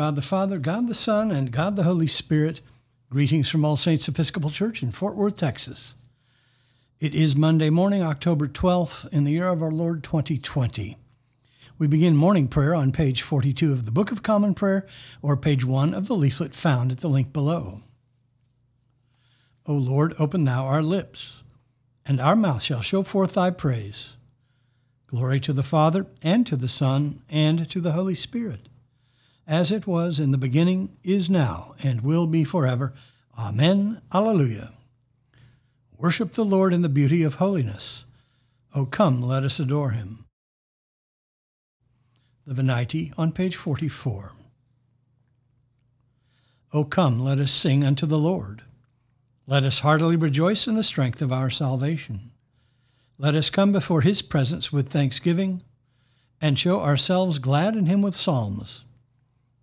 God the Father, God the Son, and God the Holy Spirit, greetings from All Saints Episcopal Church in Fort Worth, Texas. It is Monday morning, October 12th, in the year of our Lord 2020. We begin morning prayer on page 42 of the Book of Common Prayer or page 1 of the leaflet found at the link below. O Lord, open thou our lips, and our mouth shall show forth thy praise. Glory to the Father, and to the Son, and to the Holy Spirit, as it was in the beginning, is now, and will be forever. Amen. Alleluia. Worship the Lord in the beauty of holiness. O come, let us adore him. The Venite on page 44. O come, let us sing unto the Lord. Let us heartily rejoice in the strength of our salvation. Let us come before his presence with thanksgiving and show ourselves glad in him with psalms.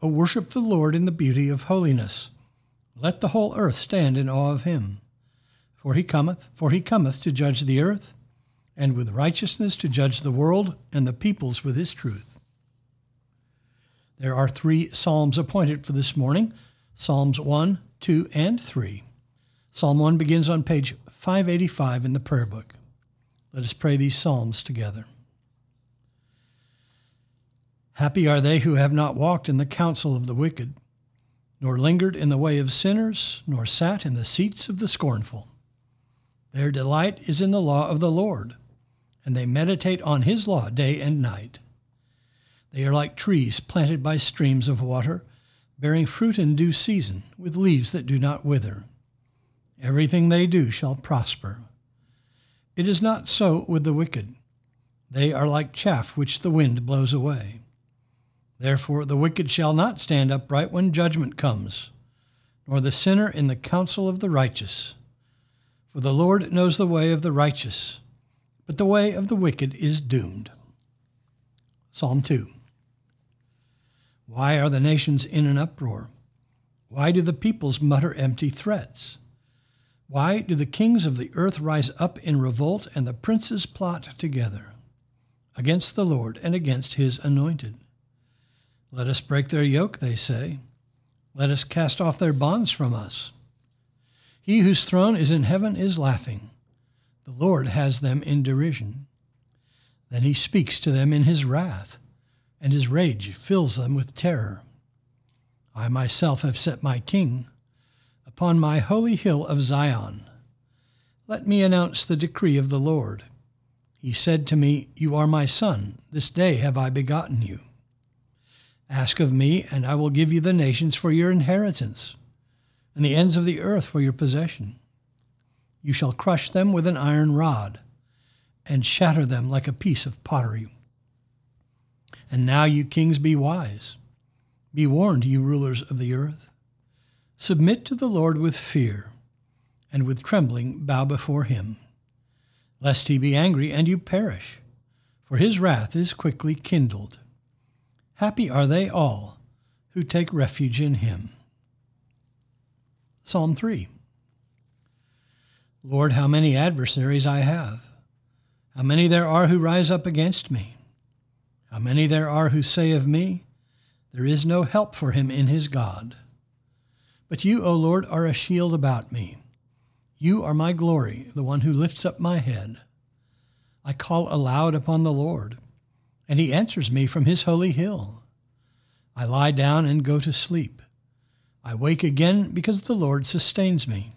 O worship the Lord in the beauty of holiness. Let the whole earth stand in awe of him. For he cometh, for he cometh to judge the earth, and with righteousness to judge the world and the peoples with his truth. There are three psalms appointed for this morning Psalms 1, 2, and 3. Psalm 1 begins on page 585 in the prayer book. Let us pray these psalms together. Happy are they who have not walked in the counsel of the wicked, nor lingered in the way of sinners, nor sat in the seats of the scornful. Their delight is in the law of the Lord, and they meditate on his law day and night. They are like trees planted by streams of water, bearing fruit in due season, with leaves that do not wither. Everything they do shall prosper. It is not so with the wicked. They are like chaff which the wind blows away. Therefore, the wicked shall not stand upright when judgment comes, nor the sinner in the counsel of the righteous. For the Lord knows the way of the righteous, but the way of the wicked is doomed. Psalm 2 Why are the nations in an uproar? Why do the peoples mutter empty threats? Why do the kings of the earth rise up in revolt and the princes plot together against the Lord and against his anointed? Let us break their yoke, they say. Let us cast off their bonds from us. He whose throne is in heaven is laughing. The Lord has them in derision. Then he speaks to them in his wrath, and his rage fills them with terror. I myself have set my king upon my holy hill of Zion. Let me announce the decree of the Lord. He said to me, You are my son, this day have I begotten you. Ask of me, and I will give you the nations for your inheritance, and the ends of the earth for your possession. You shall crush them with an iron rod, and shatter them like a piece of pottery. And now, you kings, be wise. Be warned, you rulers of the earth. Submit to the Lord with fear, and with trembling bow before him, lest he be angry and you perish, for his wrath is quickly kindled. Happy are they all who take refuge in him. Psalm 3 Lord, how many adversaries I have! How many there are who rise up against me! How many there are who say of me, There is no help for him in his God. But you, O Lord, are a shield about me. You are my glory, the one who lifts up my head. I call aloud upon the Lord, and he answers me from his holy hill. I lie down and go to sleep. I wake again because the Lord sustains me.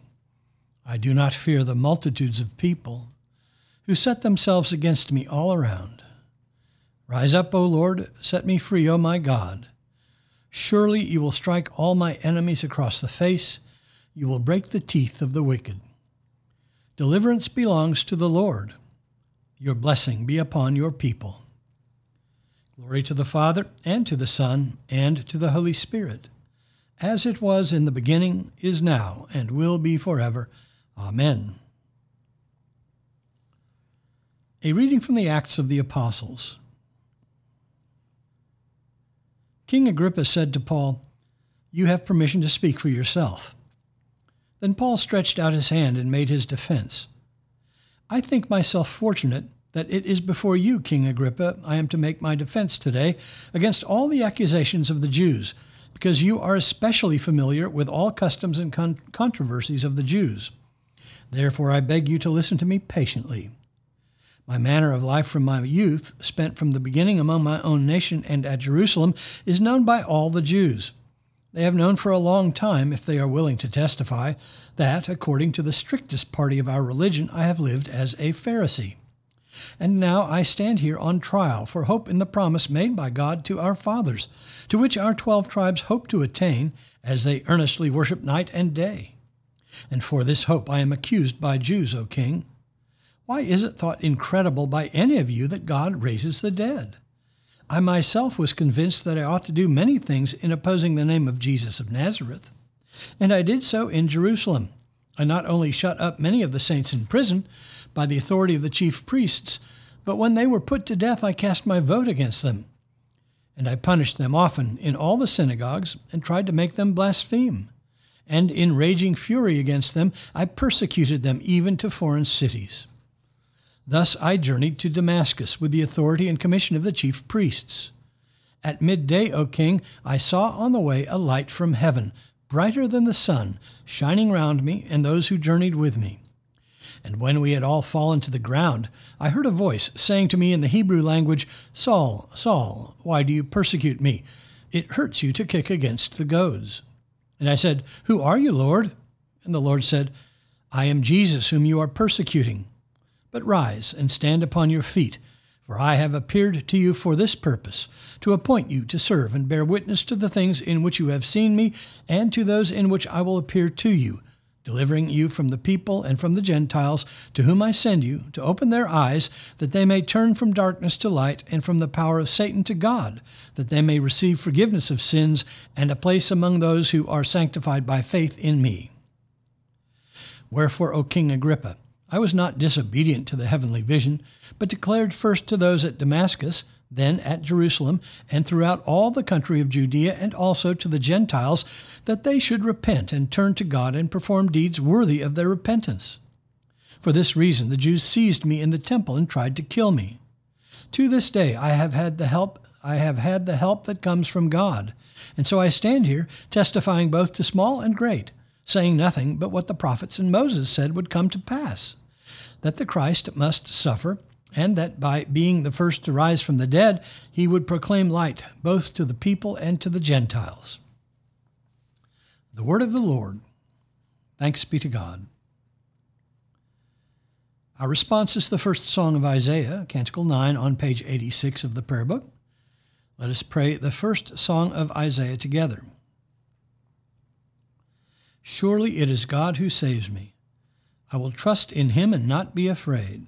I do not fear the multitudes of people who set themselves against me all around. Rise up, O Lord, set me free, O my God. Surely you will strike all my enemies across the face. You will break the teeth of the wicked. Deliverance belongs to the Lord. Your blessing be upon your people. Glory to the Father, and to the Son, and to the Holy Spirit, as it was in the beginning, is now, and will be forever. Amen. A reading from the Acts of the Apostles. King Agrippa said to Paul, You have permission to speak for yourself. Then Paul stretched out his hand and made his defense. I think myself fortunate that it is before you, King Agrippa, I am to make my defense today against all the accusations of the Jews, because you are especially familiar with all customs and con- controversies of the Jews. Therefore, I beg you to listen to me patiently. My manner of life from my youth, spent from the beginning among my own nation and at Jerusalem, is known by all the Jews. They have known for a long time, if they are willing to testify, that, according to the strictest party of our religion, I have lived as a Pharisee. And now I stand here on trial for hope in the promise made by God to our fathers, to which our twelve tribes hope to attain as they earnestly worship night and day. And for this hope I am accused by Jews, O king. Why is it thought incredible by any of you that God raises the dead? I myself was convinced that I ought to do many things in opposing the name of Jesus of Nazareth. And I did so in Jerusalem. I not only shut up many of the saints in prison by the authority of the chief priests, but when they were put to death, I cast my vote against them. And I punished them often in all the synagogues and tried to make them blaspheme. And in raging fury against them, I persecuted them even to foreign cities. Thus I journeyed to Damascus with the authority and commission of the chief priests. At midday, O king, I saw on the way a light from heaven, brighter than the sun, shining round me and those who journeyed with me. And when we had all fallen to the ground, I heard a voice saying to me in the Hebrew language, Saul, Saul, why do you persecute me? It hurts you to kick against the goads. And I said, Who are you, Lord? And the Lord said, I am Jesus, whom you are persecuting. But rise and stand upon your feet, for I have appeared to you for this purpose, to appoint you to serve and bear witness to the things in which you have seen me, and to those in which I will appear to you delivering you from the people and from the Gentiles, to whom I send you, to open their eyes, that they may turn from darkness to light, and from the power of Satan to God, that they may receive forgiveness of sins and a place among those who are sanctified by faith in me. Wherefore, O King Agrippa, I was not disobedient to the heavenly vision, but declared first to those at Damascus then at Jerusalem, and throughout all the country of Judea, and also to the Gentiles, that they should repent and turn to God and perform deeds worthy of their repentance. For this reason, the Jews seized me in the temple and tried to kill me. To this day, I have had the help. I have had the help that comes from God, and so I stand here, testifying both to small and great, saying nothing but what the prophets and Moses said would come to pass, that the Christ must suffer and that by being the first to rise from the dead, he would proclaim light both to the people and to the Gentiles. The word of the Lord. Thanks be to God. Our response is the first song of Isaiah, Canticle 9, on page 86 of the prayer book. Let us pray the first song of Isaiah together. Surely it is God who saves me. I will trust in him and not be afraid.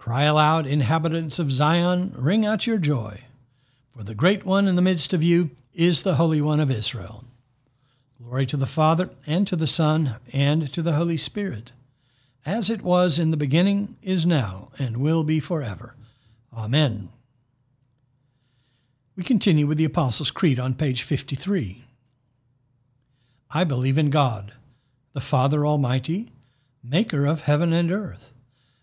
Cry aloud, inhabitants of Zion, ring out your joy, for the great one in the midst of you is the Holy One of Israel. Glory to the Father, and to the Son, and to the Holy Spirit, as it was in the beginning, is now, and will be forever. Amen. We continue with the Apostles' Creed on page 53. I believe in God, the Father Almighty, maker of heaven and earth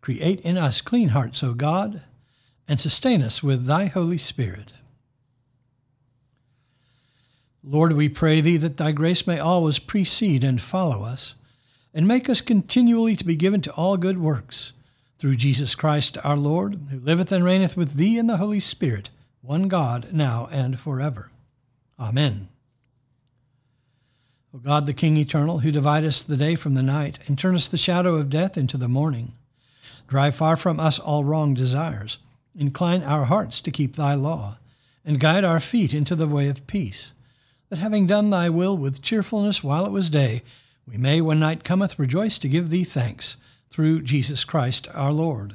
Create in us clean hearts, O God, and sustain us with thy Holy Spirit. Lord, we pray thee that thy grace may always precede and follow us, and make us continually to be given to all good works, through Jesus Christ our Lord, who liveth and reigneth with thee in the Holy Spirit, one God, now and forever. Amen. O God, the King eternal, who dividest the day from the night, and turnest the shadow of death into the morning, drive far from us all wrong desires. Incline our hearts to keep thy law, and guide our feet into the way of peace, that having done thy will with cheerfulness while it was day, we may, when night cometh, rejoice to give thee thanks, through Jesus Christ our Lord.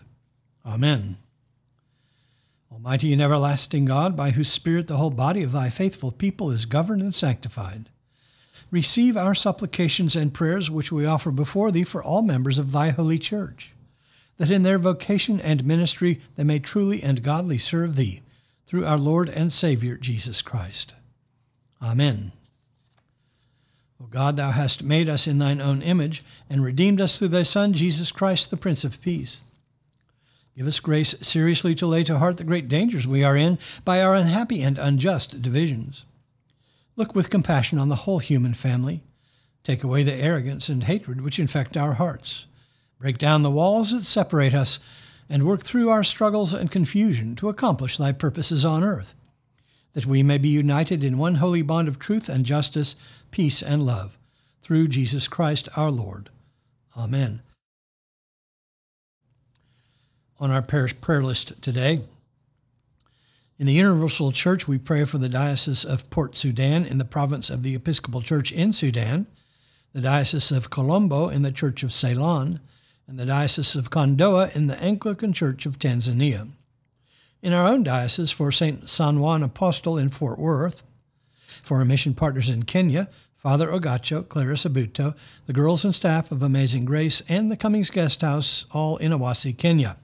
Amen. Almighty and everlasting God, by whose Spirit the whole body of thy faithful people is governed and sanctified, receive our supplications and prayers which we offer before thee for all members of thy holy church, that in their vocation and ministry they may truly and godly serve thee, through our Lord and Savior Jesus Christ. Amen. O God, thou hast made us in thine own image, and redeemed us through thy Son, Jesus Christ, the Prince of Peace. Give us grace seriously to lay to heart the great dangers we are in by our unhappy and unjust divisions Look with compassion on the whole human family. Take away the arrogance and hatred which infect our hearts. Break down the walls that separate us, and work through our struggles and confusion to accomplish thy purposes on earth, that we may be united in one holy bond of truth and justice, peace and love, through Jesus Christ our Lord. Amen. On our parish prayer list today, in the Universal Church, we pray for the Diocese of Port Sudan in the province of the Episcopal Church in Sudan, the Diocese of Colombo in the Church of Ceylon, and the Diocese of Kondoa in the Anglican Church of Tanzania. In our own diocese, for St. San Juan Apostle in Fort Worth, for our mission partners in Kenya, Father Ogacho, Clarissa Buto, the girls and staff of Amazing Grace, and the Cummings Guest House, all in Awasi, Kenya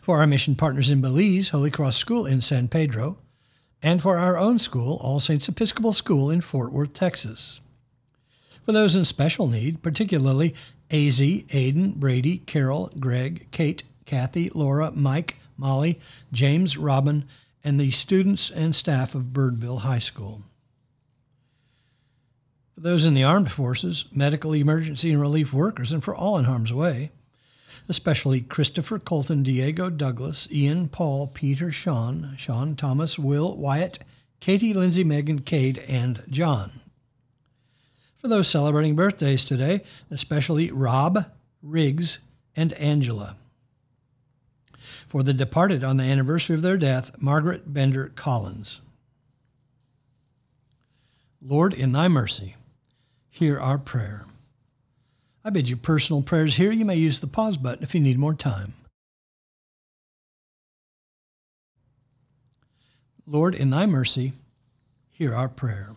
for our mission partners in Belize, Holy Cross School in San Pedro, and for our own school, All Saints Episcopal School in Fort Worth, Texas. For those in special need, particularly AZ, Aiden, Brady, Carol, Greg, Kate, Kathy, Laura, Mike, Molly, James, Robin, and the students and staff of Birdville High School. For those in the armed forces, medical emergency and relief workers, and for all in harm's way, especially Christopher, Colton, Diego, Douglas, Ian, Paul, Peter, Sean, Sean, Thomas, Will, Wyatt, Katie, Lindsay, Megan, Cade, and John. For those celebrating birthdays today, especially Rob, Riggs, and Angela. For the departed on the anniversary of their death, Margaret Bender Collins. Lord, in thy mercy, hear our prayer. I bid you personal prayers here. You may use the pause button if you need more time. Lord, in thy mercy, hear our prayer.